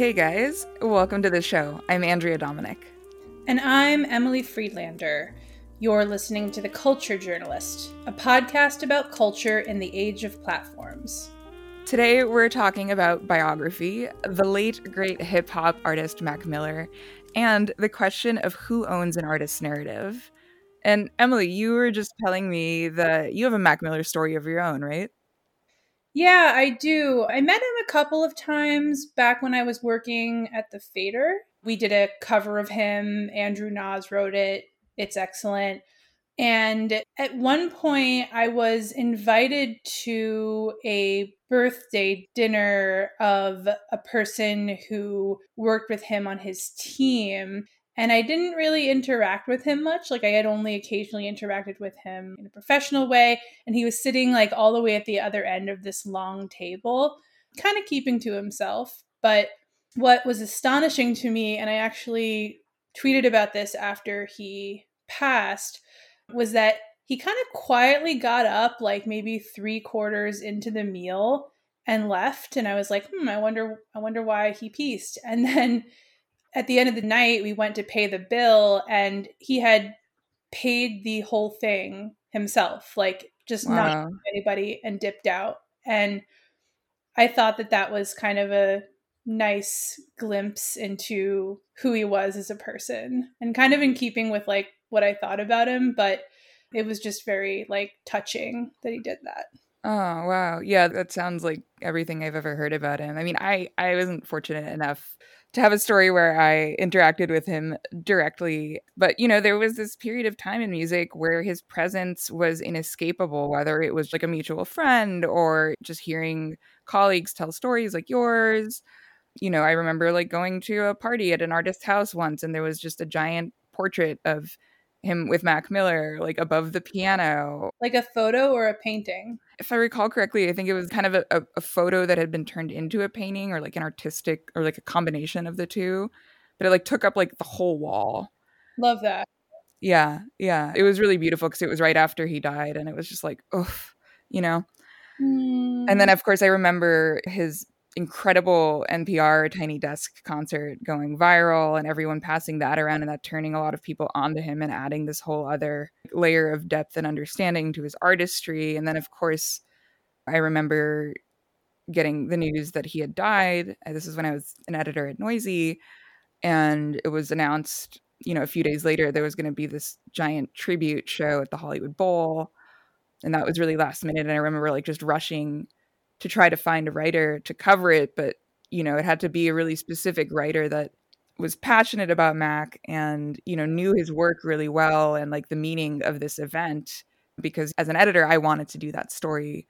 Hey guys, welcome to the show. I'm Andrea Domanick. And I'm Emily Friedlander. You're listening to The Culture Journalist, a podcast about culture in the age of platforms. Today we're talking about biography, the late great hip hop artist Mac Miller, and the question of who owns an artist's narrative. And Emily, you were just telling me that you have a Mac Miller story of your own, right? Yeah, I do. I met him couple of times back when I was working at the Fader. We did a cover of him. Andrew Nas wrote it. It's excellent. And at one point, I was invited to a birthday dinner of a person who worked with him on his team and I didn't really interact with him much. Like I had only occasionally interacted with him in a professional way, and he was sitting like all the way at the other end of this long table, kind of keeping to himself. But what was astonishing to me, and I actually tweeted about this after he passed, was that he kind of quietly got up, like maybe three quarters into the meal, and left. And I was like, hmm, I wonder, I wonder why he pieced. And then at the end of the night, we went to pay the bill, and he had paid the whole thing himself, like just wow. not anybody, and dipped out. And I thought that that was kind of a nice glimpse into who he was as a person, and kind of in keeping with like what I thought about him, but it was just very like touching that he did that. Oh wow. Yeah, that sounds like everything I've ever heard about him. I mean, I I wasn't fortunate enough to have a story where I interacted with him directly. But, you know, there was this period of time in music where his presence was inescapable, whether it was like a mutual friend or just hearing colleagues tell stories like yours. You know, I remember like going to a party at an artist's house once and there was just a giant portrait of him with Mac Miller, like above the piano. Like a photo or a painting? If I recall correctly, I think it was kind of a, a, photo that had been turned into a painting or like an artistic or like a combination of the two. But it like took up like the whole wall. Love that. Yeah. Yeah. It was really beautiful because it was right after he died and it was just like, oh, you know? Mm. And then, mm. of course, I remember his incredible NPR Tiny Desk concert going viral and everyone passing that around and that turning a lot of people onto him and adding this whole other layer of depth and understanding to his artistry. And then, of course, I remember getting the news that he had died. Uh, this is when I was an editor at Noisey. And it was announced, you know, a few days later, there was going to be this giant tribute show at the Hollywood Bowl. And that was really last minute. And I remember like just rushing to try to find a writer to cover it, but you know, it had to be a really specific writer that was passionate about Mac and, you know, knew his work really well and like the meaning of this event because as an editor, I wanted to do that story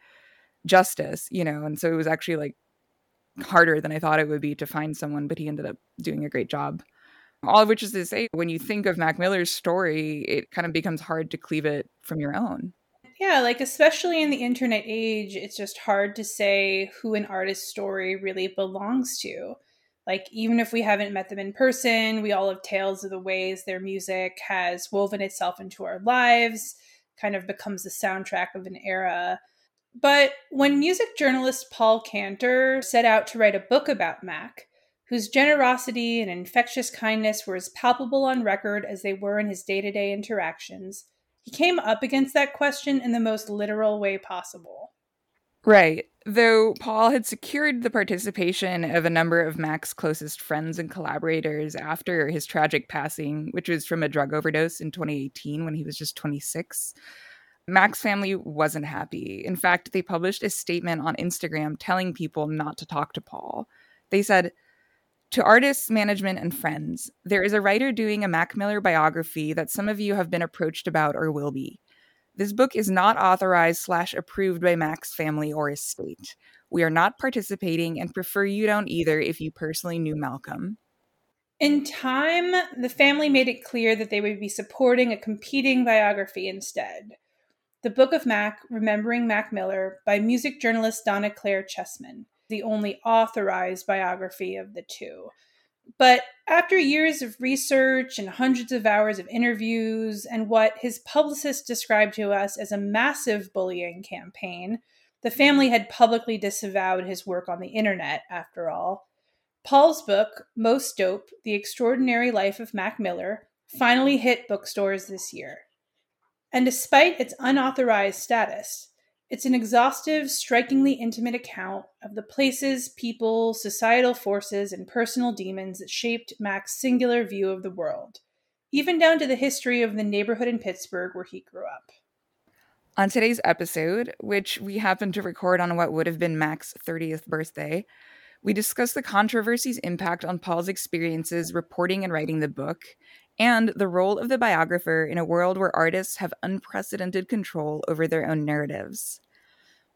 justice, you know, and so it was actually like harder than I thought it would be to find someone, but he ended up doing a great job. All of which is to say, when you think of Mac Miller's story, it kind of becomes hard to cleave it from your own. Yeah, like especially in the internet age, it's just hard to say who an artist's story really belongs to. Like, even if we haven't met them in person, we all have tales of the ways their music has woven itself into our lives, kind of becomes the soundtrack of an era. But when music journalist Paul Cantor set out to write a book about Mac, whose generosity and infectious kindness were as palpable on record as they were in his day to day interactions, he came up against that question in the most literal way possible. Right. Though Paul had secured the participation of a number of Mac's closest friends and collaborators after his tragic passing, which was from a drug overdose in 2018 when he was just 26. Mac's family wasn't happy. In fact, they published a statement on Instagram telling people not to talk to Paul. They said, to artists, management, and friends, there is a writer doing a Mac Miller biography that some of you have been approached about or will be. This book is not authorized slash approved by Mac's family or estate. We are not participating and prefer you don't either if you personally knew Malcolm. In time, the family made it clear that they would be supporting a competing biography instead. The Book of Mac, Remembering Mac Miller, by music journalist Donna Claire Chesman the only authorized biography of the two. But after years of research and hundreds of hours of interviews, and what his publicist described to us as a massive bullying campaign, the family had publicly disavowed his work on the internet, after all. Paul's book, Most Dope The Extraordinary Life of Mac Miller, finally hit bookstores this year. And despite its unauthorized status, it's an exhaustive, strikingly intimate account of the places, people, societal forces, and personal demons that shaped Mac's singular view of the world, even down to the history of the neighborhood in Pittsburgh where he grew up. On today's episode, which we happen to record on what would have been Mac's 30th birthday, we discuss the controversy's impact on Paul's experiences reporting and writing the book, and the role of the biographer in a world where artists have unprecedented control over their own narratives.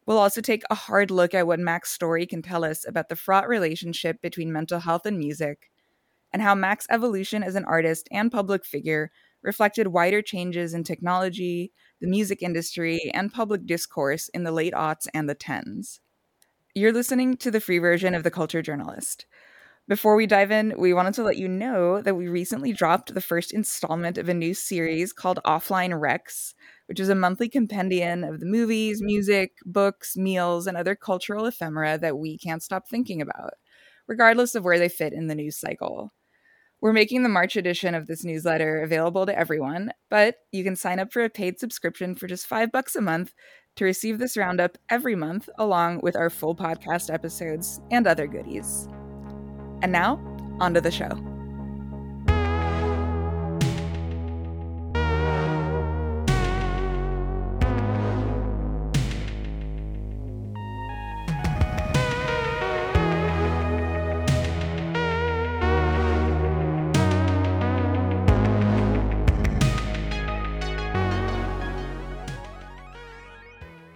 We'll also take a hard look at what Mac's story can tell us about the fraught relationship between mental health and music, and how Mac's evolution as an artist and public figure reflected wider changes in technology, the music industry, and public discourse in the late aughts and the tens. You're listening to the free version of The Culture Journalist. Before we dive in, we wanted to let you know that we recently dropped the first installment of a new series called Offline Recs, which is a monthly compendium of the movies, music, books, meals, and other cultural ephemera that we can't stop thinking about, regardless of where they fit in the news cycle. We're making the March edition of this newsletter available to everyone, but you can sign up for a paid subscription for just five bucks a month to receive this roundup every month, along with our full podcast episodes and other goodies. And now, onto the show.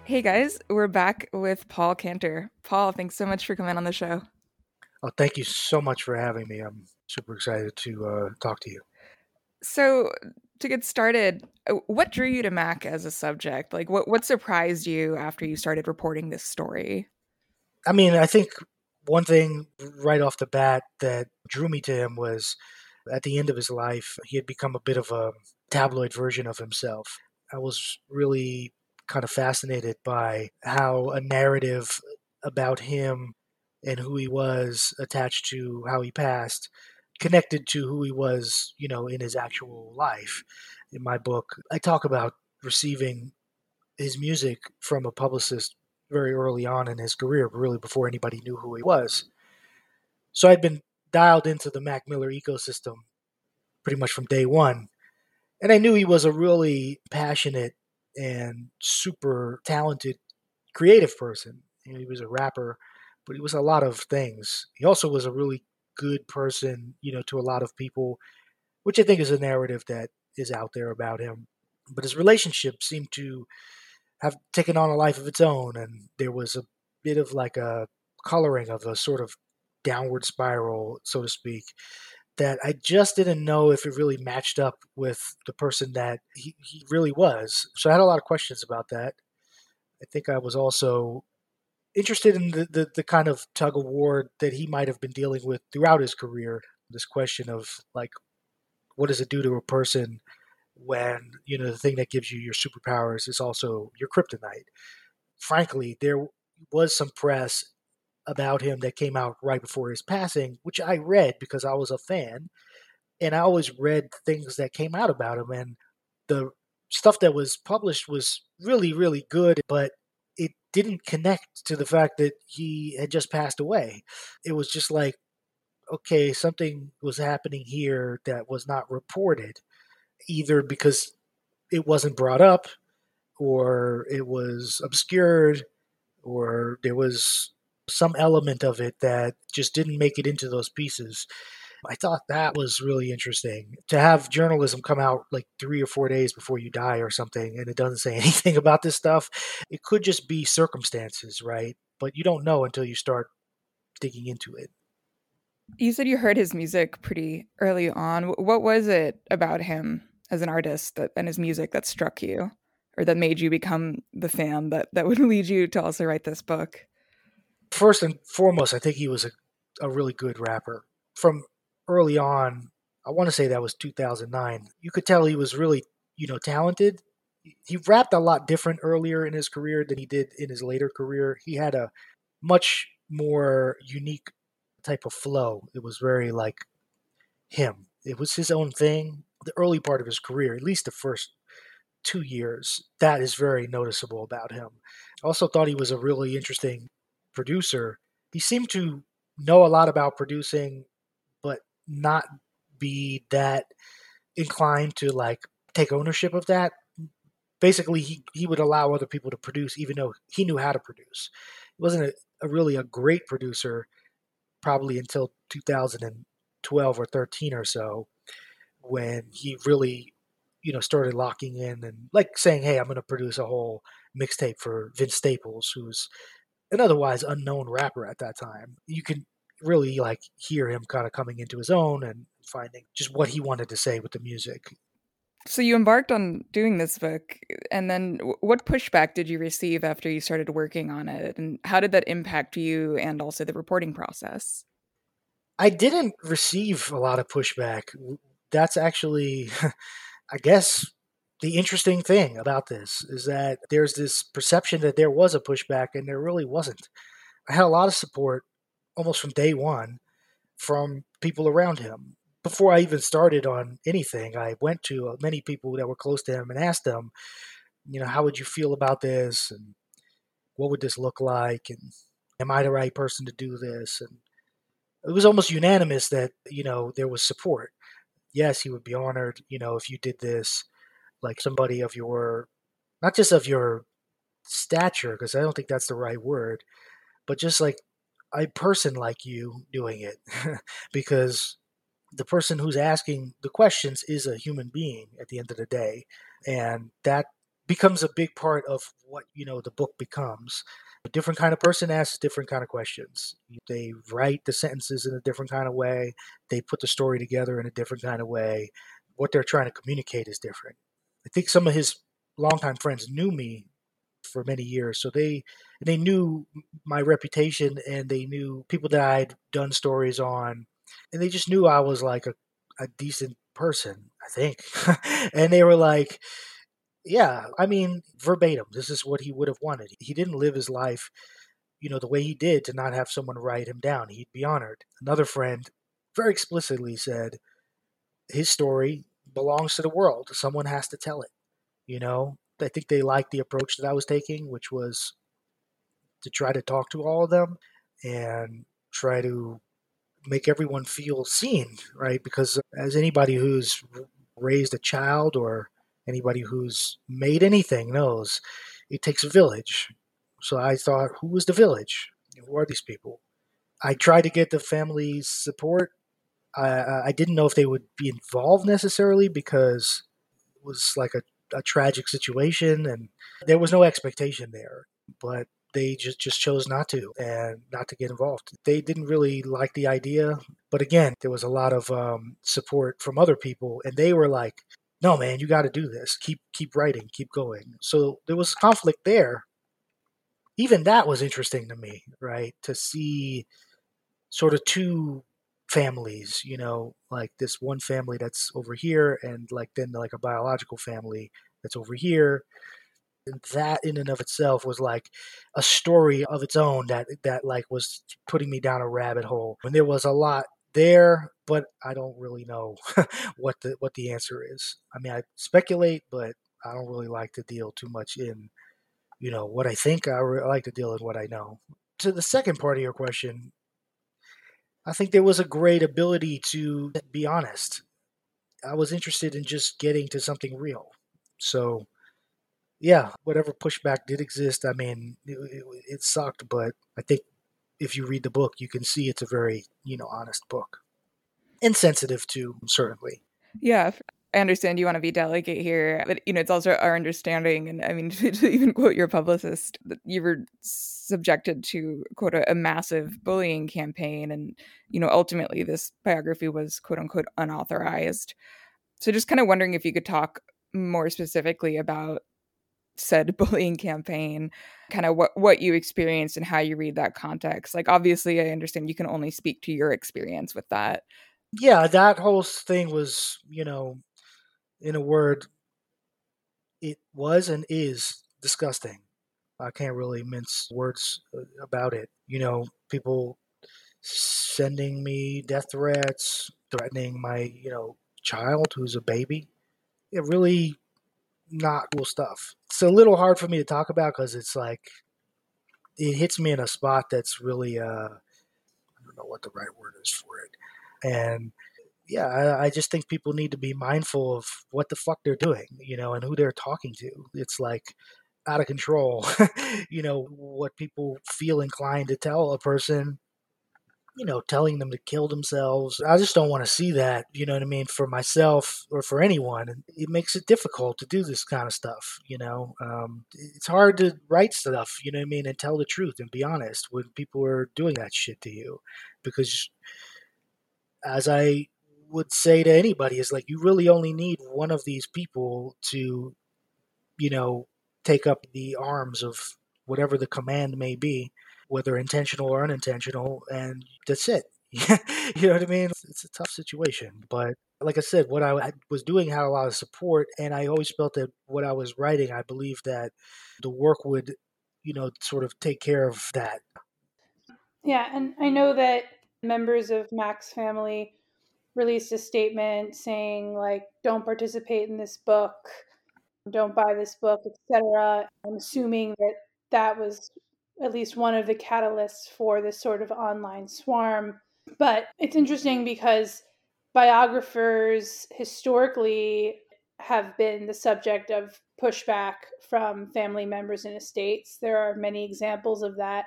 Hey guys, we're back with Paul Cantor. Paul, thanks so much for coming on the show. Oh, thank you so much for having me. I'm super excited to uh, talk to you. So, to get started, uh, what drew you to Mac as a subject? Like, what what surprised you after you started reporting this story? I mean, I think one thing right off the bat that drew me to him was at the end of his life, he had become a bit of a tabloid version of himself. I was really kind of fascinated by how a narrative about him and who he was attached to how he passed connected to who he was, you know, in his actual life. In my book, I talk about receiving his music from a publicist very early on in his career, really before anybody knew who he was. So I'd been dialed into the Mac Miller ecosystem pretty much from day one. And I knew he was a really passionate and super talented, creative person. You know, he was a rapper, but he was a lot of things. He also was a really good person, you know, to a lot of people, which I think is a narrative that is out there about him. But his relationship seemed to have taken on a life of its own, and there was a bit of like a coloring of a sort of downward spiral, so to speak, that I just didn't know if it really matched up with the person that he, he really was. So I had a lot of questions about that. I think I was also interested in the, the, the kind of tug of war that he might have been dealing with throughout his career. This question of like, what does it do to a person when you know the thing that gives you your superpowers is also your kryptonite? Frankly, there was some press about him that came out right before his passing, which I read because I was a fan. And I always read things that came out about him. And the stuff that was published was really, really good, but it didn't connect to the fact that he had just passed away. It was just like, okay, something was happening here that was not reported, either because it wasn't brought up or it was obscured or there was some element of it that just didn't make it into those pieces. I thought that was really interesting to have journalism come out like three or four days before you die or something, and it doesn't say anything about this stuff. It could just be circumstances, right? But you don't know until you start digging into it. You said you heard his music pretty early on. What was it about him as an artist that, and his music that struck you or that made you become the fan that, that would lead you to also write this book? first and foremost, I think he was a, a really good rapper. From early on, I want to say that was 2009. You could tell he was really, you know, talented. He rapped a lot different earlier in his career than he did in his later career. He had a much more unique type of flow. It was very like him. It was his own thing. The early part of his career, at least the first two years, that is very noticeable about him. I also thought he was a really interesting producer. He seemed to know a lot about producing, not be that inclined to like take ownership of that. Basically, he, he would allow other people to produce, even though he knew how to produce. He wasn't a, a really a great producer, probably until 2012 or 13 or so, when he really, you know, started locking in and like saying, "Hey, I'm going to produce a whole mixtape for Vince Staples, who's an otherwise unknown rapper at that time." You can really like hear him kind of coming into his own and finding just what he wanted to say with the music. So you embarked on doing this book, and then what pushback did you receive after you started working on it, and how did that impact you and also the reporting process? I didn't receive a lot of pushback. That's actually, I guess, the interesting thing about this is that there's this perception that there was a pushback, and there really wasn't. I had a lot of support almost from day one from people around him before I even started on anything, I went to uh, many people that were close to him and asked them, you know, how would you feel about this? And what would this look like? And am I the right person to do this? And it was almost unanimous that, you know, there was support. Yes, he would be honored, you know, if you did this, like somebody of your, not just of your stature, because I don't think that's the right word, but just like a person like you doing it. because the person who's asking the questions is a human being at the end of the day and that becomes a big part of what you know the book becomes. A different kind of person asks different kind of questions. They write the sentences in a different kind of way. They put the story together in a different kind of way. What they're trying to communicate is different. I think some of his longtime friends knew me for many years so they they knew my reputation and they knew people that i'd done stories on and they just knew I was like a, a decent person, I think. and they were like, yeah, I mean, verbatim, this is what he would have wanted. He didn't live his life, you know, the way he did to not have someone write him down. He'd be honored. Another friend very explicitly said, his story belongs to the world. Someone has to tell it. You know, I think they liked the approach that I was taking, which was to try to talk to all of them and try to make everyone feel seen, right? Because as anybody who's raised a child or anybody who's made anything knows, it takes a village. So I thought, who is the village? Who are these people? I tried to get the family's support. I, I didn't know if they would be involved necessarily because it was like a, a tragic situation and there was no expectation there. But they just, just chose not to and not to get involved. They didn't really like the idea. But again, there was a lot of um, support from other people, and they were like, no, man, you got to do this. Keep, keep writing, keep going. So there was conflict there. Even that was interesting to me, right? To see sort of two families, you know, like this one family that's over here, and like then like a biological family that's over here. And that in and of itself was like a story of its own that that like was putting me down a rabbit hole. And there was a lot there but i don't really know what the what the answer is. I mean i speculate but i don't really like to deal too much in you know what i think. I, re- I like to deal in what i know. To the second part of your question i think there was a great ability to be honest i was interested in just getting to something real so yeah, whatever pushback did exist, I mean, it, it, it, sucked, but I think if you read the book, you can see it's a very, you know, honest book. Insensitive too, certainly. Yeah, I understand you want to be delicate here, but you know, it's also our understanding, and I mean, to, to even quote your publicist, that you were subjected to quote a, a massive bullying campaign, and you know, ultimately, this biography was quote unquote unauthorized. So, just kind of wondering if you could talk more specifically about said bullying campaign kind of what what you experienced and how you read that context like obviously i understand you can only speak to your experience with that yeah that whole thing was you know in a word it was and is disgusting i can't really mince words uh, about it you know people sending me death threats, threatening my, you know, child who's a baby. It really not cool stuff. It's a little hard for me to talk about because it's like it hits me in a spot that's really uh I don't know what the right word is for it. And yeah, I, I, just think people need to be mindful of what the fuck they're doing, you know, and who they're talking to. It's like out of control, you know, what people feel inclined to tell a person you know, telling them to kill themselves. I just don't want to see that, you know what I mean, for myself or for anyone. It makes it difficult to do this kind of stuff, you know. Um, it's hard to write stuff, you know what I mean, and tell the truth and be honest when people are doing that shit to you. Because as I would say to anybody, is like you really only need one of these people to, you know, take up the arms of whatever the command may be whether intentional or unintentional, and that's it. you know what I mean? It's, a tough situation, but like I said, what I was doing had a lot of support, and I always felt that what I was writing, I believe that the work would, you know, sort of take care of that. Yeah, and I know that members of Mac's family released a statement saying like, "Don't participate in this book." don't buy this book, etc. I'm assuming that that was at least one of the catalysts for this sort of online swarm. But it's interesting because biographers historically have been the subject of pushback from family members and estates. There are many examples of that.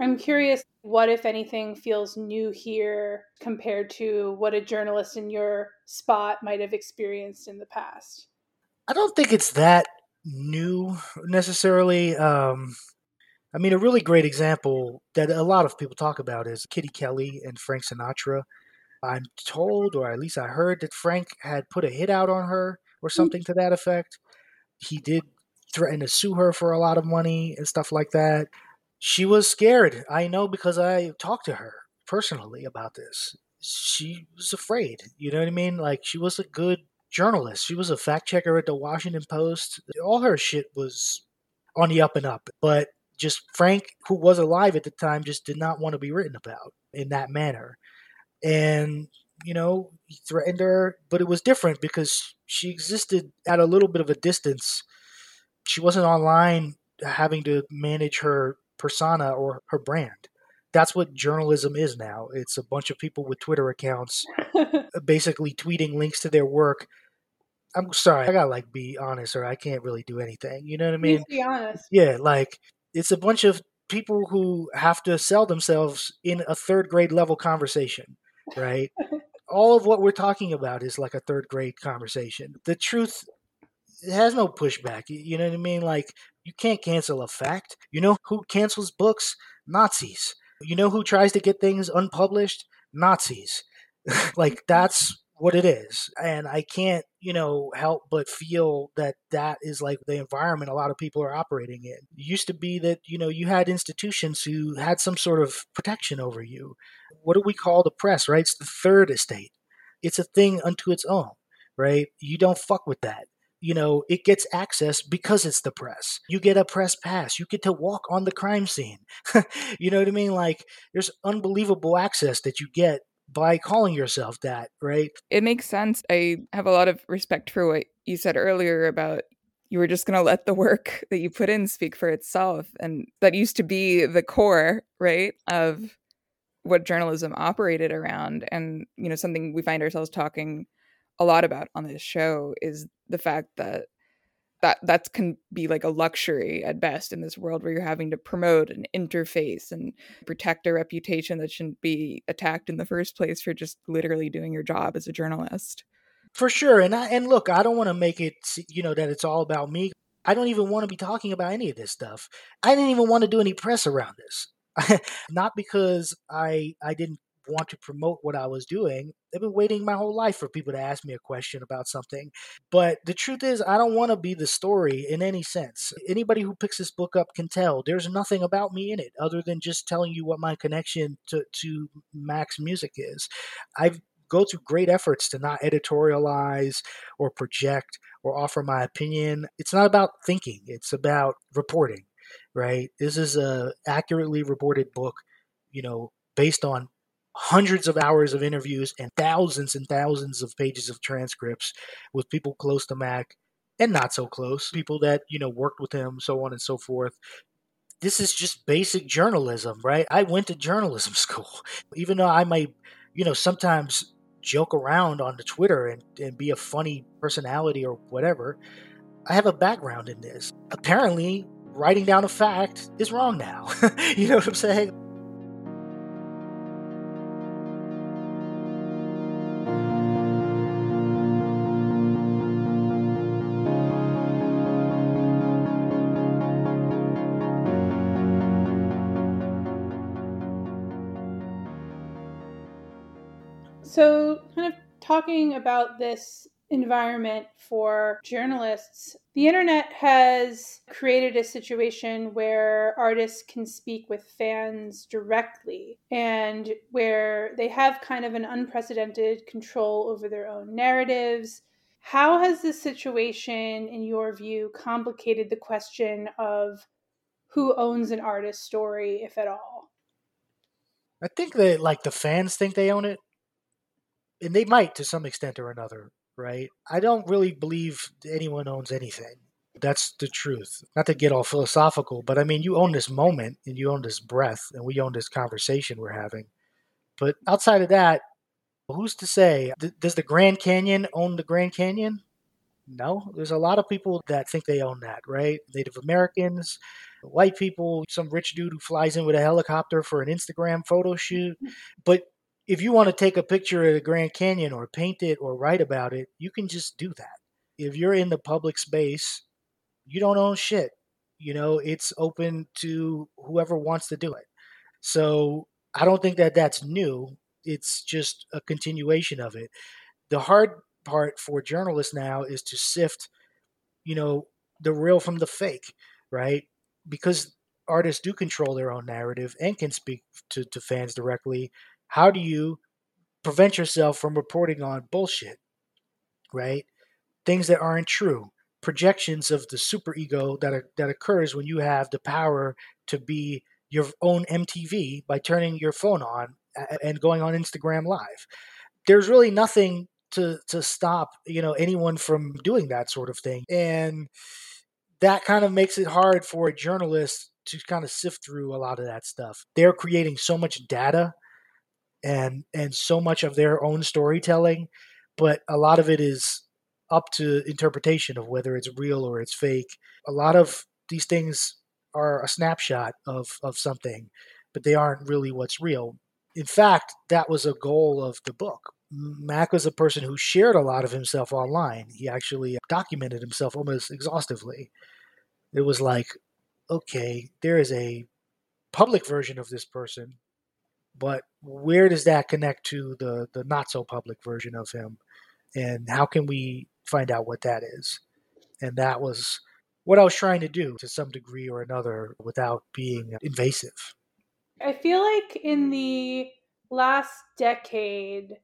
I'm curious what, if anything, feels new here compared to what a journalist in your spot might have experienced in the past. I don't think it's that new necessarily. Um, I mean, a really great example that a lot of people talk about is Kitty Kelley and Frank Sinatra. I'm told, or at least I heard, that Frank had put a hit out on her or mm. something to that effect. He did threaten to sue her for a lot of money and stuff like that. She was scared. I know because I talked to her personally about this. She was afraid. You know what I mean? Like, she was a good journalist. She was a fact checker at the Washington Post. All her shit was on the up and up. But just Frank, who was alive at the time, just did not want to be written about in that manner. And, you know, he threatened her, but it was different because she existed at a little bit of a distance. She wasn't online having to manage her persona or her brand. That's what journalism is now. It's a bunch of people with Twitter accounts uh, basically tweeting links to their work I'm sorry, I gotta like be honest, or I can't really do anything. You know what I mean? be honest. Yeah, like it's a bunch of people who have to sell themselves in a third grade level conversation, right? All of what we're talking about is like a third grade conversation. The truth has no pushback. You know what I mean? Like you can't cancel a fact. You know who cancels books? Nazis. You know who tries to get things unpublished? Nazis. like that's what it is. And I can't, you know, help but feel that that is like the environment a lot of people are operating in. It used to be that, you know, you had institutions who had some sort of protection over you. What do we call the press, right? It's the third estate. It's a thing unto its own, right? You don't fuck with that. You know, it gets access because it's the press. You get a press pass. You get to walk on the crime scene. you know what I mean? Like, there's unbelievable access that you get by calling yourself that, right? It makes sense. I have a lot of respect for what you said earlier about you were just going to let the work that you put in speak for itself. And that used to be the core, right, of what journalism operated around. And, you know, something we find ourselves talking a lot about on this show is the fact that that that can be like a luxury at best in this world where you're having to promote an interface and protect a reputation that shouldn't be attacked in the first place for just literally doing your job as a journalist. For sure and I, and look i don't want to make it you know that it's all about me. I don't even want to be talking about any of this stuff. I didn't even want to do any press around this. Not because i i didn't want to promote what I was doing. I've been waiting my whole life for people to ask me a question about something. But the truth is, I don't want to be the story in any sense. Anybody who picks this book up can tell there's nothing about me in it other than just telling you what my connection to, to Mac's music is. I've go to great efforts to not editorialize or project or offer my opinion. It's not about thinking, it's about reporting, right? This is a accurately reported book, you know, based on hundreds of hours of interviews and thousands and thousands of pages of transcripts with people close to Mac and not so close, people that, you know, worked with him, so on and so forth. This is just basic journalism, right? I went to journalism school. Even though I might, you know, sometimes joke around on the Twitter and, and be a funny personality or whatever, I have a background in this. Apparently, writing down a fact is wrong now. you know what I'm saying? So, kind of talking about this environment for journalists, the internet has created a situation where artists can speak with fans directly and where they have kind of an unprecedented control over their own narratives. How has this situation, in your view, complicated the question of who owns an artist's story, if at all? I think that, like, the fans think they own it, and they might to some extent or another right? I don't really believe anyone owns anything. That's the truth. Not to get all philosophical, but I mean, you own this moment and you own this breath, and we own this conversation we're having. But outside of that, who's to say? Does the Grand Canyon own the Grand Canyon? No. There's a lot of people that think they own that, right? Native Americans, white people, some rich dude who flies in with a helicopter for an Instagram photo shoot. Hmm. But if you want to take a picture of the Grand Canyon or paint it or write about it, you can just do that. If you're in the public space, you don't own shit. You know, it's open to whoever wants to do it. So I don't think that that's new. It's just a continuation of it. The hard part for journalists now is to sift, you know, the real from the fake, right? Because artists do control their own narrative and can speak to, to fans directly how do you prevent yourself from reporting on bullshit, right? Things that aren't true, projections of the superego that are, that occurs when you have the power to be your own MTV by turning your phone on and going on Instagram live. There's really nothing to to stop, you know, anyone from doing that sort of thing. And that kind of makes it hard for a journalist to kind of sift through a lot of that stuff. They're creating so much data and and so much of their own storytelling, but a lot of it is up to interpretation of whether it's real or it's fake. A lot of these things are a snapshot of of something, but they aren't really what's real. In fact, that was a goal of the book. Mac was a person who shared a lot of himself online. He actually documented himself almost exhaustively. It was like, okay, there is a public version of this person but where does that connect to the the not so public version of him, and how can we find out what that is? And that was what I was trying to do to some degree or another without being invasive. I feel like in the last decade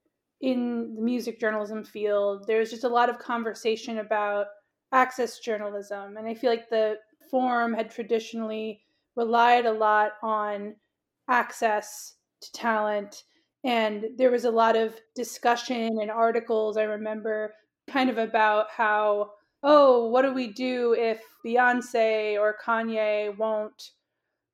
in the music journalism field, there's just a lot of conversation about access journalism. And I feel like the form had traditionally relied a lot on access to talent. And there was a lot of discussion and articles, I remember, kind of about how, oh, what do we do if Beyonce or Kanye won't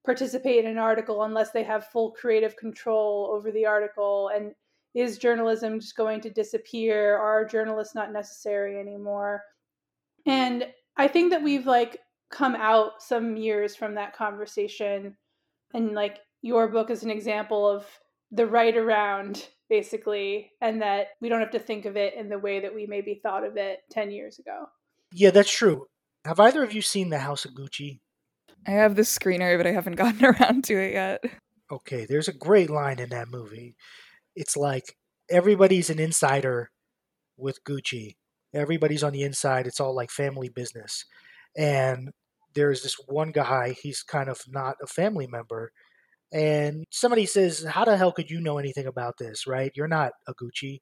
participate in an article unless they have full creative control over the article? And is journalism just going to disappear? Are journalists not necessary anymore? And I think that we've like come out some years from that conversation and like your book is an example of the right around basically and that we don't have to think of it in the way that we maybe thought of it 10 years ago. Yeah that's true. Have either of you seen the house of gucci? I have the screener but i haven't gotten around to it yet. Okay there's a great line in that movie. It's like everybody's an insider with gucci. Everybody's on the inside. It's all like family business. And there's this one guy he's kind of not a family member and somebody says, How the hell could you know anything about this, right? You're not a Gucci.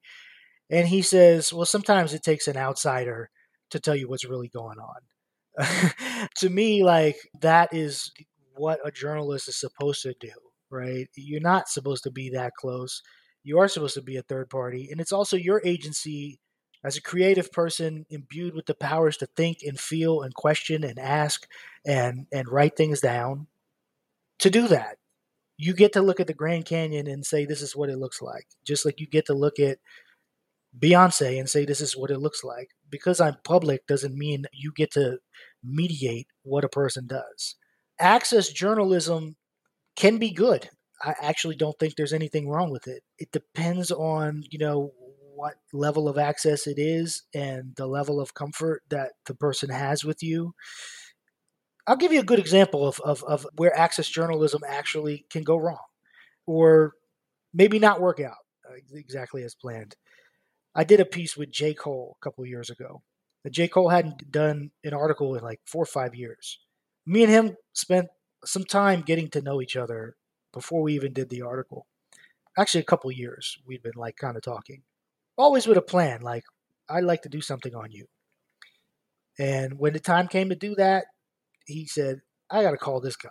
And he says, Well, sometimes it takes an outsider to tell you what's really going on. to me, like, that is what a journalist is supposed to do, right? You're not supposed to be that close. You are supposed to be a third party. And it's also your agency as a creative person imbued with the powers to think and feel and question and ask and and write things down to do that you get to look at the grand canyon and say this is what it looks like just like you get to look at beyonce and say this is what it looks like because i'm public doesn't mean you get to mediate what a person does. Access journalism can be good. I actually don't think there's anything wrong with it. It depends on you know what level of access it is and the level of comfort that the person has with you. I'll give you a good example of, of, of where access journalism actually can go wrong or maybe not work out uh, exactly as planned. I did a piece with J. Cole a couple years ago. J. Cole hadn't done an article in like four or five years. Me and him spent some time getting to know each other before we even did the article. Actually, a couple years we'd been like kind of talking always with a plan. Like, I'd like to do something on you. And when the time came to do that, he said, I got to call this guy.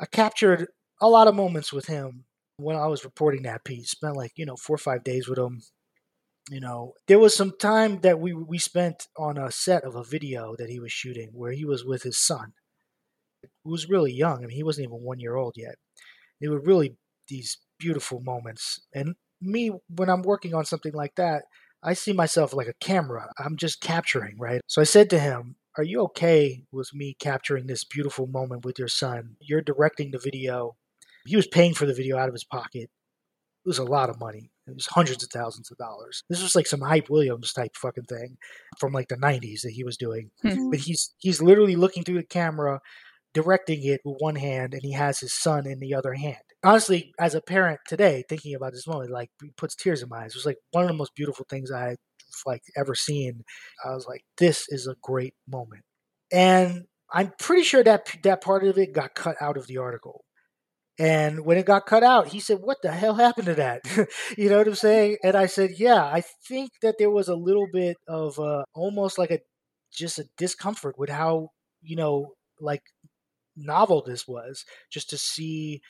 I captured a lot of moments with him when I was reporting that piece. Spent like, you know, four or five days with him. You know, there was some time that we, we spent on a set of a video that he was shooting where he was with his son, who was really young. I mean, he wasn't even one year old yet. They were really these beautiful moments. And me when I'm working on something like that, I see myself like a camera. I'm just capturing, right? So I said to him, Are you okay with me capturing this beautiful moment with your son? You're directing the video. He was paying for the video out of his pocket. It was a lot of money. It was hundreds of thousands of dollars. This was like some hype Williams type fucking thing from like the 90s that he was doing. Hmm. but he's he's literally looking through the camera, directing it with one hand, and he has his son in the other hand honestly, as a parent today, thinking about this moment, like puts tears in my eyes. It was like one of the most beautiful things I like ever seen. I was like, this is a great moment, and I'm pretty sure that that part of it got cut out of the article. And when it got cut out, he said, "What the hell happened to that?" you know what I'm saying? And I said, "Yeah, I think that there was a little bit of uh, almost like a just a discomfort with how you know like novel this was, just to see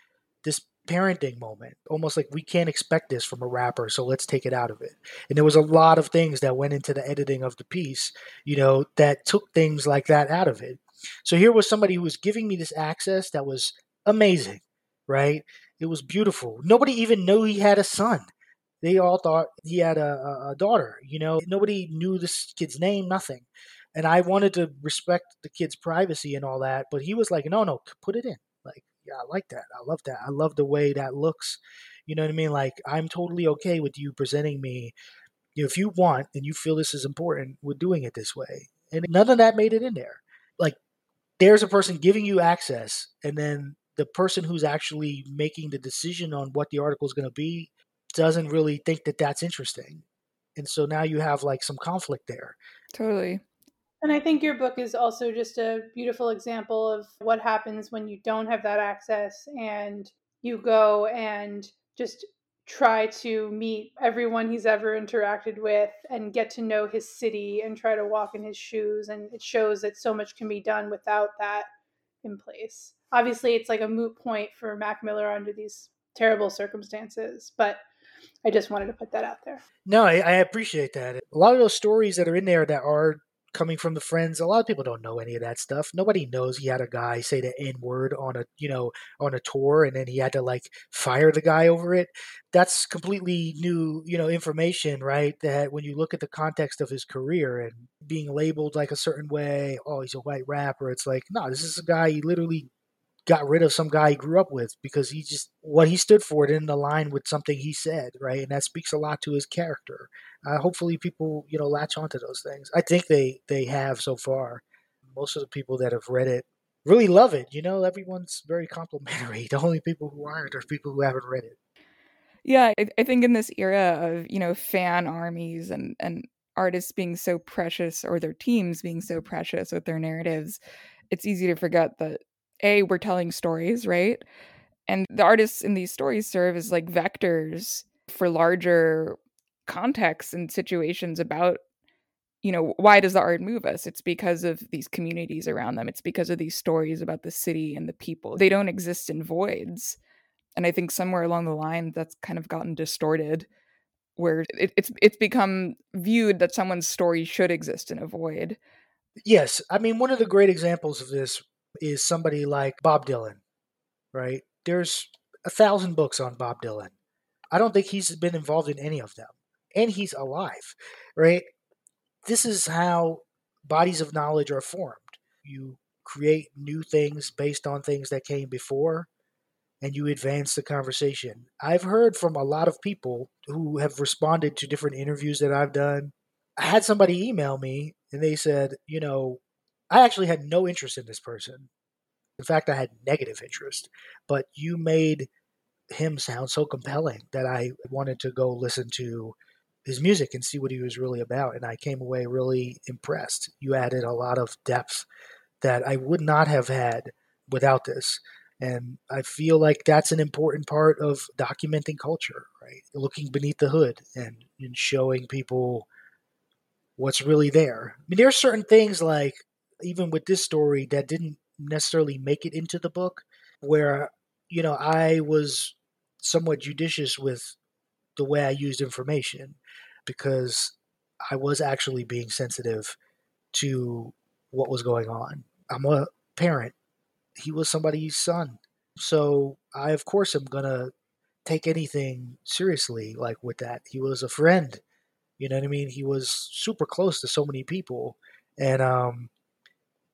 this parenting moment. Almost like we can't expect this from a rapper so let's take it out of it. And there was a lot of things that went into the editing of the piece you know that took things like that out of it. So here was somebody who was giving me this access that was amazing right? It was beautiful. Nobody even knew he had a son. They all thought he had a, a daughter you know? Nobody knew this kid's name nothing. And i wanted to respect the kid's privacy and all that but he was like no no put it in yeah, I like that. I love that. I love the way that looks. You know what I mean? Like I'm totally okay with you presenting me. If you want and you feel this is important, we're doing it this way. And none of that made it in there. Like there's a person giving you access, and then the person who's actually making the decision on what the article is going to be doesn't really think that that's interesting. And so now you have like some conflict there. Totally. And I think your book is also just a beautiful example of what happens when you don't have that access and you go and just try to meet everyone he's ever interacted with and get to know his city and try to walk in his shoes. And it shows that so much can be done without that in place. Obviously, it's like a moot point for Mac Miller under these terrible circumstances, but I just wanted to put that out there. No, I, I appreciate that. A lot of those stories that are in there that are coming from the friends. A lot of people don't know any of that stuff. Nobody knows he had a guy say the N word on a you know on a tour, and then he had to like fire the guy over it. That's completely new you know information, right? That when you look at the context of his career and being labeled like a certain way, oh he's a white rapper. It's like no, this is a guy he literally got rid of some guy he grew up with because he just what he stood for didn't align with something he said, right? And that speaks a lot to his character. Uh, hopefully, people you know latch onto those things. I think they they have so far. Most of the people that have read it really love it. You know, everyone's very complimentary. The only people who aren't are people who haven't read it. Yeah, I, I think in this era of you know fan armies and and artists being so precious or their teams being so precious with their narratives, it's easy to forget that a we're telling stories right? And the artists in these stories serve as like vectors for larger contexts and situations about you know why does the art move us? It's because of these communities around them. It's because of these stories about the city and the people. They don't exist in voids. And I think somewhere along the line that's kind of gotten distorted where it, it's it's become viewed that someone's story should exist in a void. Yes, I mean one of the great examples of this is somebody like Bob Dylan, right? There's a thousand books on Bob Dylan. I don't think he's been involved in any of them, and he's alive, right? This is how bodies of knowledge are formed. You create new things based on things that came before, and you advance the conversation. I've heard from a lot of people who have responded to different interviews that I've done. I had somebody email me and they said, you know, I actually had no interest in this person. In fact, I had negative interest, but you made him sound so compelling that I wanted to go listen to his music and see what he was really about. And I came away really impressed. You added a lot of depth that I would not have had without this. And I feel like that's an important part of documenting culture, right? Looking beneath the hood and, and showing people what's really there. I mean, there are certain things like, even with this story, that didn't necessarily make it into the book, where, you know, I was somewhat judicious with the way I used information because I was actually being sensitive to what was going on. I'm a parent he was somebody's son. So I, of course, am going to take anything seriously like with that. He was a friend. You know what I mean? He was super close to so many people. And um,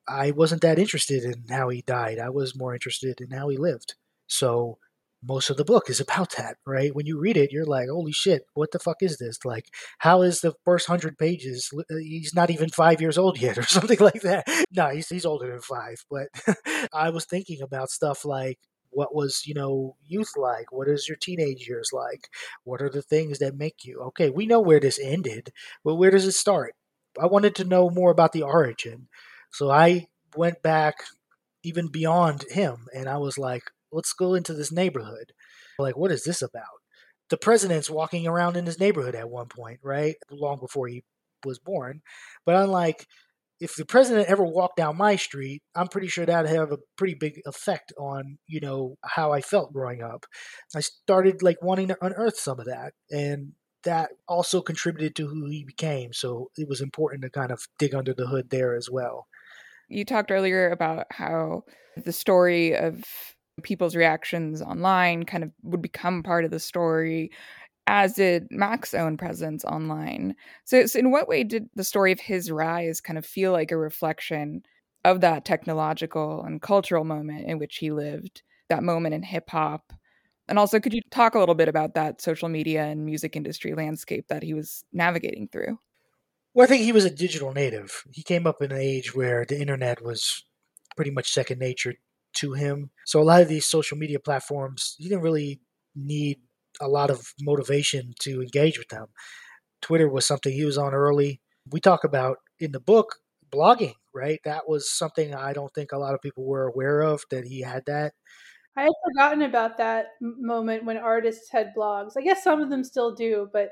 I wasn't that interested in how he died. I was more interested in how he lived. So most of the book is about that, right? When you read it, you're like, holy shit, what the fuck is this? Like, how is the first hundred pages? Uh, he's not even five years old yet, or something like that. No, he's, he's older than five. But I was thinking about stuff like, what was, you know, youth like? What is your teenage years like? What are the things that make you? Okay, we know where this ended, but where does it start? I wanted to know more about the origin. So I went back even beyond him and I was like, let's go into this neighborhood. Like, what is this about? The president's walking around in his neighborhood at one point, right? Long before he was born. But unlike if the president ever walked down my street, I'm pretty sure that'd have a pretty big effect on, you know, how I felt growing up. I started like wanting to unearth some of that. And that also contributed to who he became. So it was important to kind of dig under the hood there as well. You talked earlier about how the story of people's reactions online kind of would become part of the story as did Mac's own presence online. So, so, in what way did the story of his rise kind of feel like a reflection of that technological and cultural moment in which he lived, that moment in hip hop? And also, could you talk a little bit about that social media and music industry landscape that he was navigating through? Well, I think he was a digital native. He came up in an age where the internet was pretty much second nature to him. So a lot of these social media platforms, he didn't really need a lot of motivation to engage with them. Twitter was something he was on early. We talk about in the book blogging, right? That was something I don't think a lot of people were aware of that he had that. I had forgotten about that moment when artists had blogs. I guess some of them still do, but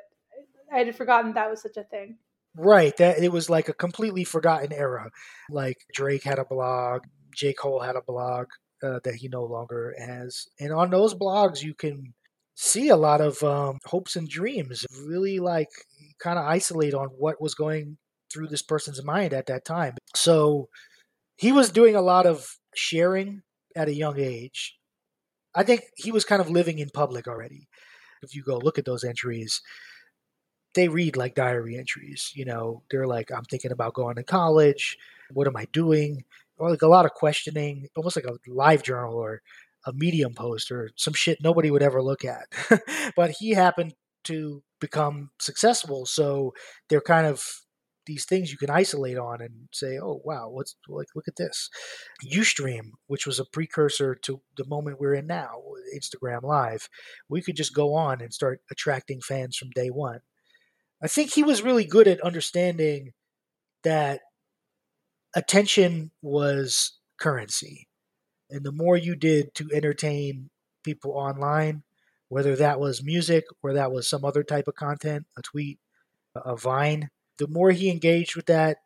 I had forgotten that was such a thing. Right, that it was like a completely forgotten era. Like Drake had a blog, J. Cole had a blog uh, that he no longer has. And on those blogs, you can see a lot of um, hopes and dreams, really like kind of isolate on what was going through this person's mind at that time. So he was doing a lot of sharing at a young age. I think he was kind of living in public already. If you go look at those entries, they read like diary entries. You know, they're like, I'm thinking about going to college. What am I doing? or like a lot of questioning, almost like a live journal or a medium post or some shit nobody would ever look at. but he happened to become successful, so they're kind of these things you can isolate on and say, "Oh, wow, what's like? Look at this." UStream, which was a precursor to the moment we're in now, Instagram Live, we could just go on and start attracting fans from day one. I think he was really good at understanding that attention was currency. And the more you did to entertain people online, whether that was music or that was some other type of content, a tweet, a vine, the more he engaged with that,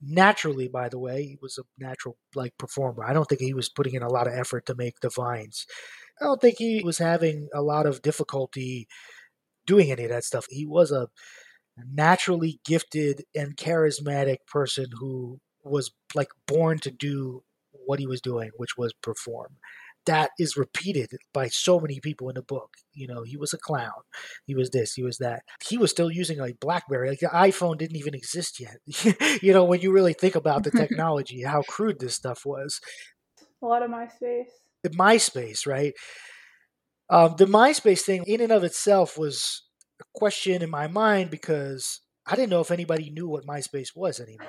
naturally, by the way. He was a natural like performer. I don't think he was putting in a lot of effort to make the vines. I don't think he was having a lot of difficulty doing any of that stuff. He was a naturally gifted and charismatic person who was like born to do what he was doing, which was perform. That is repeated by so many people in the book. You know, he was a clown. He was this, he was that. He was still using a Blackberry. Like the iPhone didn't even exist yet. you know, when you really think about the technology, how crude this stuff was. A lot of MySpace. MySpace, right? Um, the MySpace thing, in and of itself, was question in my mind because I didn't know if anybody knew what MySpace was anymore.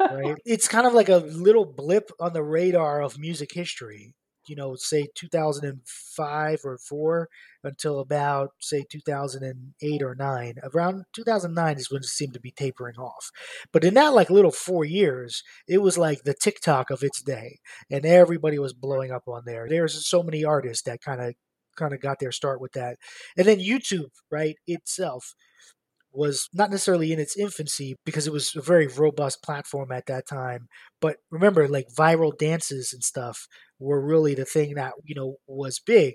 right? It's kind of like a little blip on the radar of music history. You know, say 2005 or 4 until about say 2008 or 9. Around 2009 is when it seemed to be tapering off. But in that like little 4 years, it was like the TikTok of its day and everybody was blowing up on there. There's so many artists that kind of kind of got their start with that. And then YouTube, right, itself was not necessarily in its infancy because it was a very robust platform at that time. But remember, like viral dances and stuff were really the thing that, you know, was big.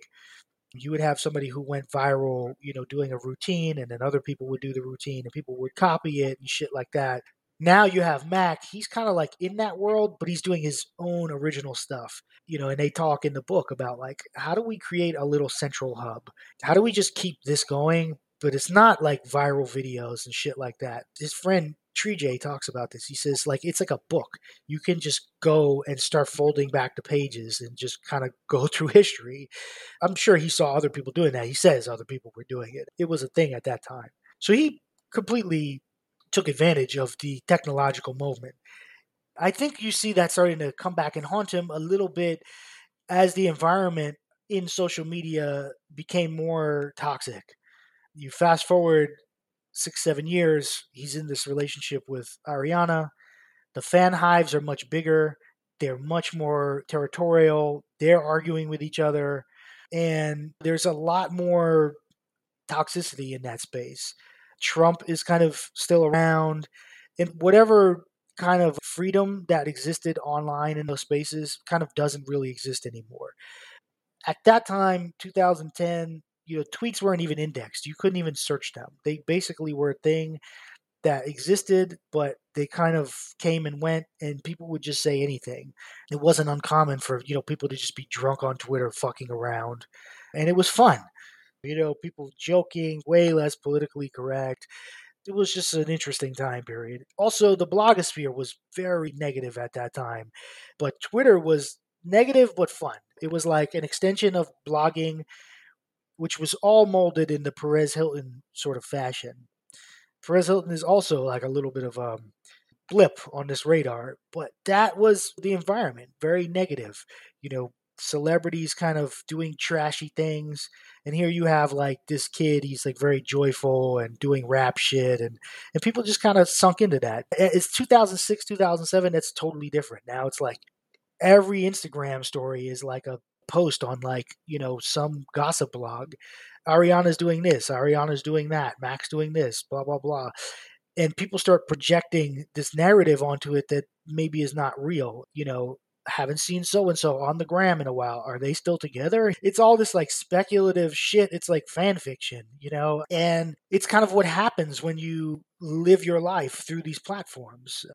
You would have somebody who went viral, you know, doing a routine, and then other people would do the routine and people would copy it and shit like that. Now you have Mac, he's kind of like in that world, but he's doing his own original stuff, you know, and they talk in the book about like, how do we create a little central hub? How do we just keep this going? But it's not like viral videos and shit like that. His friend Tree J talks about this. He says like it's like a book. You can just go and start folding back the pages and just kind of go through history. I'm sure he saw other people doing that. He says other people were doing it. It was a thing at that time. So he completely took advantage of the technological movement. I think you see that starting to come back and haunt him a little bit as the environment in social media became more toxic. You fast forward six, seven years, he's in this relationship with Ariana. The fan hives are much bigger, they're much more territorial, they're arguing with each other, and there's a lot more toxicity in that space. Trump is kind of still around, and whatever kind of freedom that existed online in those spaces kind of doesn't really exist anymore. At that time, 2010, you know, tweets weren't even indexed. You couldn't even search them. They basically were a thing that existed, but they kind of came and went, and people would just say anything. It wasn't uncommon for you know people to just be drunk on Twitter, fucking around, and it was fun. You know, people joking, way less politically correct. It was just an interesting time period. Also, the blogosphere was very negative at that time, but Twitter was negative but fun. It was like an extension of blogging, which was all molded in the Perez Hilton sort of fashion. Perez Hilton is also like a little bit of a blip on this radar, but that was the environment, very negative. You know, celebrities kind of doing trashy things and here you have like this kid he's like very joyful and doing rap shit and and people just kind of sunk into that. It's 2006 2007 that's totally different. Now it's like every instagram story is like a post on like you know some gossip blog. Ariana's doing this ariana's doing that Mac's doing this blah blah blah. And people start projecting this narrative onto it that maybe is not real you know haven't seen so and so on the gram in a while. Are they still together? It's all this like speculative shit. It's like fan fiction, you know? And it's kind of what happens when you live your life through these platforms.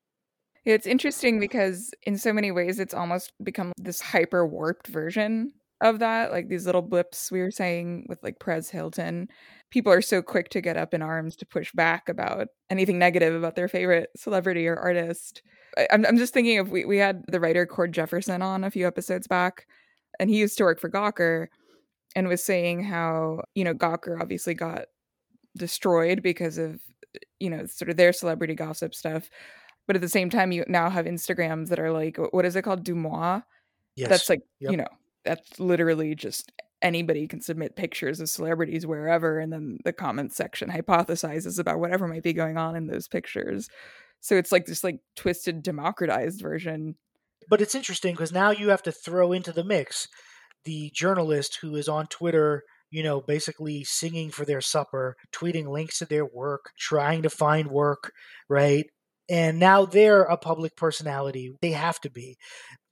It's interesting because in so many ways it's almost become this hyper warped version of that. Like these little blips we were saying with like Perez Hilton. People are so quick to get up in arms to push back about anything negative about their favorite celebrity or artist. I'm, I'm just thinking of we, we had the writer Cord Jefferson on a few episodes back, and he used to work for Gawker and was saying how, you know, Gawker obviously got destroyed because of, you know, sort of their celebrity gossip stuff. But at the same time, you now have Instagrams that are like, what is it called? DeuxMoi? Yes. That's like, yep. you know, that's literally just anybody can submit pictures of celebrities wherever. And then the comments section hypothesizes about whatever might be going on in those pictures. So it's like this like twisted democratized version. But it's interesting because now you have to throw into the mix the journalist who is on Twitter, you know, basically singing for their supper, tweeting links to their work, trying to find work, right? And now they're a public personality. They have to be.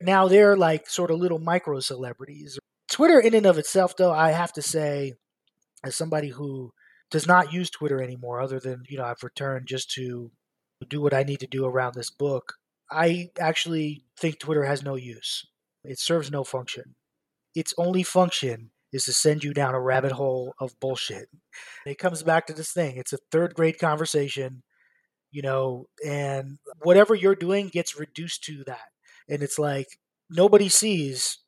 Now they're like sort of little micro celebrities. Twitter, in and of itself, though, I have to say, as somebody who does not use Twitter anymore, other than, you know, I've returned just to do what I need to do around this book, I actually think Twitter has no use. It serves no function. Its only function is to send you down a rabbit hole of bullshit. It comes back to this thing. It's a third grade conversation, you know, and whatever you're doing gets reduced to that. And it's like nobody sees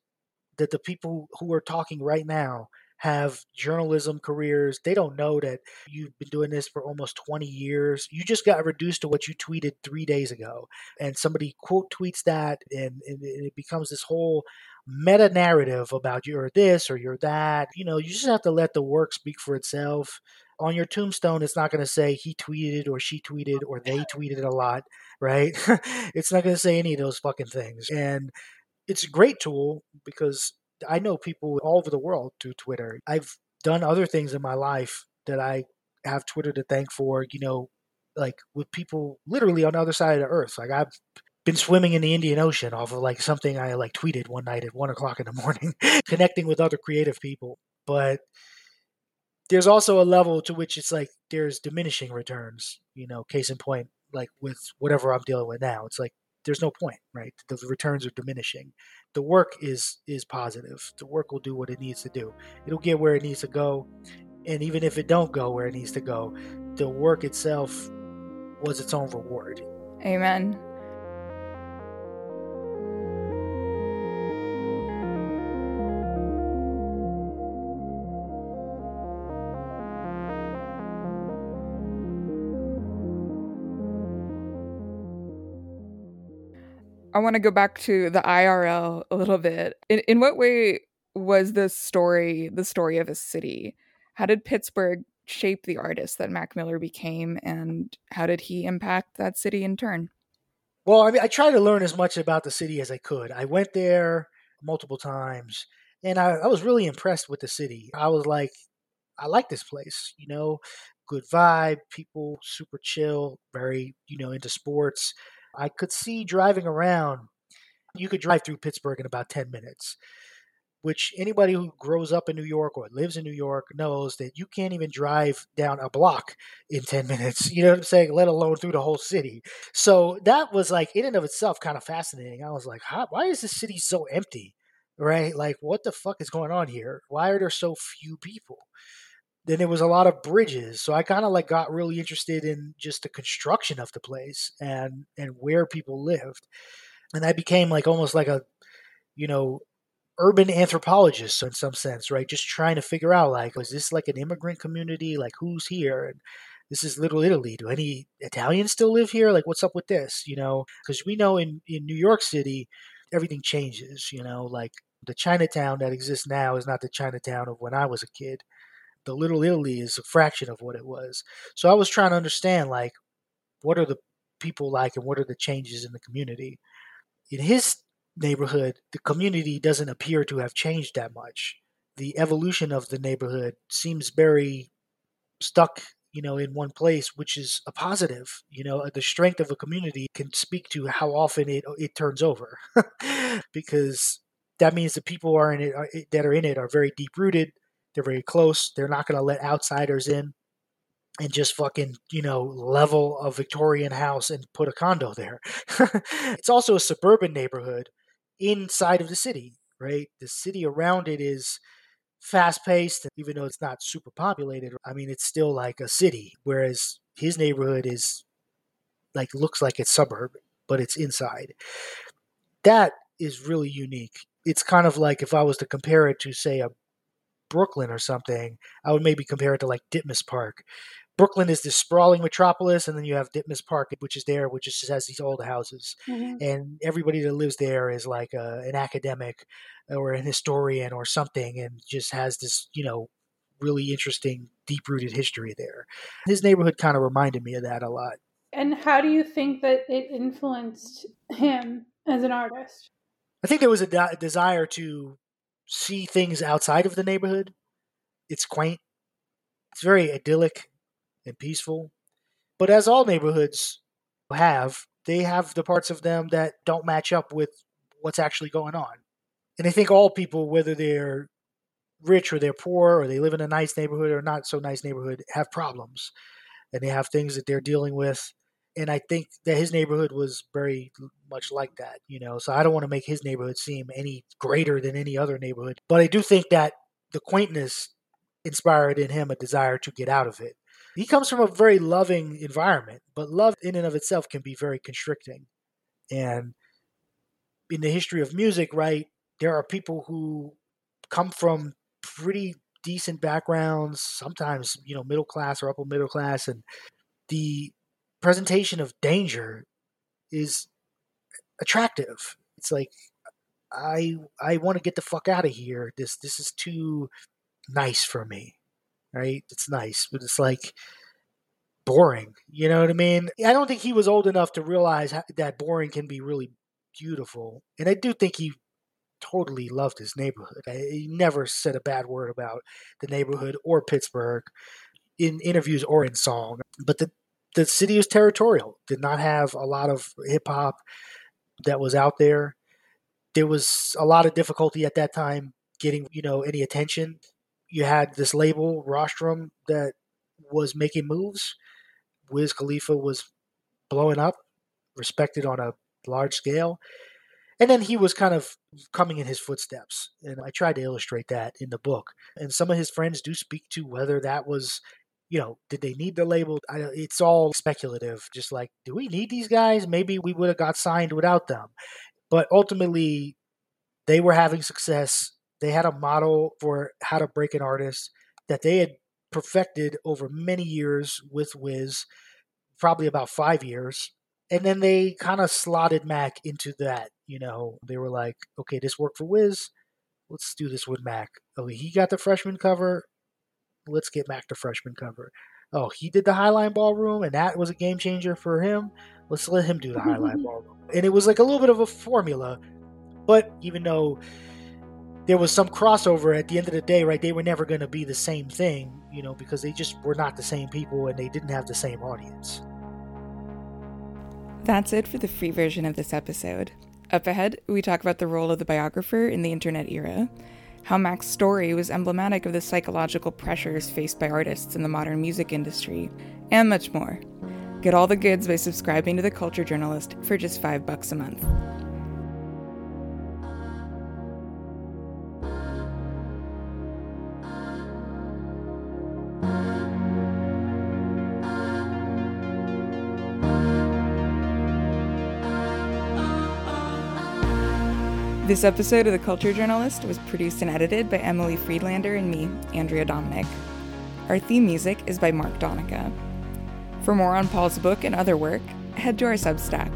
that the people who are talking right now have journalism careers. They don't know that you've been doing this for almost 20 years. You just got reduced to what you tweeted three days ago. And somebody quote tweets that, and, and it becomes this whole meta narrative about you're this or you're that. You know, you just have to let the work speak for itself. On your tombstone, it's not going to say he tweeted or she tweeted or they tweeted a lot, right? it's not going to say any of those fucking things. And it's a great tool because I know people all over the world do Twitter. I've done other things in my life that I have Twitter to thank for, you know, like with people literally on the other side of the earth. Like I've been swimming in the Indian Ocean off of like something I like tweeted one night at one o'clock in the morning, connecting with other creative people. But there's also a level to which it's like there's diminishing returns, you know, case in point, like with whatever I'm dealing with now. It's like there's no point, right? The returns are diminishing. The work is is positive. The work will do what it needs to do. It'll get where it needs to go, and even if it don't go where it needs to go, the work itself was its own reward. Amen. I want to go back to the IRL a little bit. In, in what way was this story the story of a city? How did Pittsburgh shape the artist that Mac Miller became, and how did he impact that city in turn? Well, I mean, I tried to learn as much about the city as I could. I went there multiple times, and I, I was really impressed with the city. I was like, I like this place, you know, good vibe, people super chill, very, you know, into sports. I could see driving around, you could drive through Pittsburgh in about 10 minutes, which anybody who grows up in New York or lives in New York knows that you can't even drive down a block in 10 minutes, you know what I'm saying, let alone through the whole city. So that was like, in and of itself, kind of fascinating. I was like, why is this city so empty? Right? Like, what the fuck is going on here? Why are there so few people? Then there was a lot of bridges. So i kind of like got really interested in just the construction of the place and and where people lived. And i became like almost like a you know urban anthropologist in some sense right? Just trying to figure out like is this like an immigrant community? Like who's here? And this is little italy. Do any italians still live here? Like what's up with this? You know because we know in in new york city everything changes you know? Like the chinatown that exists now is not the chinatown of when i was a kid the Little Italy is a fraction of what it was. So I was trying to understand like what are the people like and what are the changes in the community. In his neighborhood, the community doesn't appear to have changed that much. The evolution of the neighborhood seems very stuck, you know, in one place, which is a positive. You know, the strength of a community can speak to how often it it turns over, because that means the people are in it that are in it are very deep rooted they're very close. They're not going to let outsiders in and just fucking, you know, level a Victorian house and put a condo there. it's also a suburban neighborhood inside of the city, right? The city around it is fast paced, even though it's not super populated. I mean, it's still like a city, whereas his neighborhood is like looks like it's suburb, but it's inside. That is really unique. It's kind of like if I was to compare it to, say, a Brooklyn or something, I would maybe compare it to like Ditmas Park. Brooklyn is this sprawling metropolis, and then you have Ditmas Park, which is there, which just has these old houses, mm-hmm. and everybody that lives there is like a, an academic or an historian or something, and just has this, you know, really interesting, deep rooted history there. His neighborhood kind of reminded me of that a lot. And how do you think that it influenced him as an artist? I think there was a de- desire to see things outside of the neighborhood. It's quaint. It's very idyllic and peaceful. But as all neighborhoods have, they have the parts of them that don't match up with what's actually going on. And I think all people, whether they're rich or they're poor or they live in a nice neighborhood or not so nice neighborhood, have problems and they have things that they're dealing with. And I think that his neighborhood was very much like that, you know. So I don't want to make his neighborhood seem any greater than any other neighborhood. But I do think that the quaintness inspired in him a desire to get out of it. He comes from a very loving environment, but love in and of itself can be very constricting. And in the history of music, right, there are people who come from pretty decent backgrounds, sometimes, you know, middle class or upper middle class, and the presentation of danger is attractive. It's like I I want to get the fuck out of here. This this is too nice for me. Right? It's nice, but it's like boring. You know what I mean? I don't think he was old enough to realize that boring can be really beautiful. And I do think he totally loved his neighborhood. He never said a bad word about the neighborhood or Pittsburgh in interviews or in song. But the the city was territorial. Did not have a lot of hip hop that was out there. There was a lot of difficulty at that time getting, you know, any attention. You had this label, Rostrum, that was making moves. Wiz Khalifa was blowing up, respected on a large scale. And then he was kind of coming in his footsteps. And I tried to illustrate that in the book. And some of his friends do speak to whether that was, you know, did they need the label? I, it's all speculative. Just like, do we need these guys? Maybe we would have got signed without them. But ultimately, they were having success. They had a model for how to break an artist that they had perfected over many years with Wiz, probably about five years. And then they kind of slotted Mac into that you know, they were like, okay, this worked for Wiz. Let's do this with Mac. Oh, he got the freshman cover. Let's get back to freshman cover. Oh, he did the Highline Ballroom, and that was a game changer for him. Let's let him do the Highline Ballroom. And it was like a little bit of a formula. But even though there was some crossover at the end of the day, right? They were never going to be the same thing, you know, because they just were not the same people and they didn't have the same audience. That's it for the free version of this episode. Up ahead, we talk about the role of the biographer in the internet era, how Mac's story was emblematic of the psychological pressures faced by artists in the modern music industry, and much more. Get all the goods by subscribing to The Culture Journalist for just five bucks a month. This episode of The Culture Journalist was produced and edited by Emily Friedlander and me, Andrea Domanick. Our theme music is by Mark Donica. For more on Paul's book and other work, head to our Substack.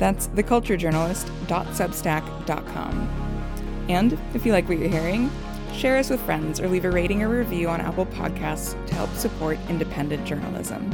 That's theculturejournalist.substack.com. And if you like what you're hearing, share us with friends or leave a rating or review on Apple Podcasts to help support independent journalism.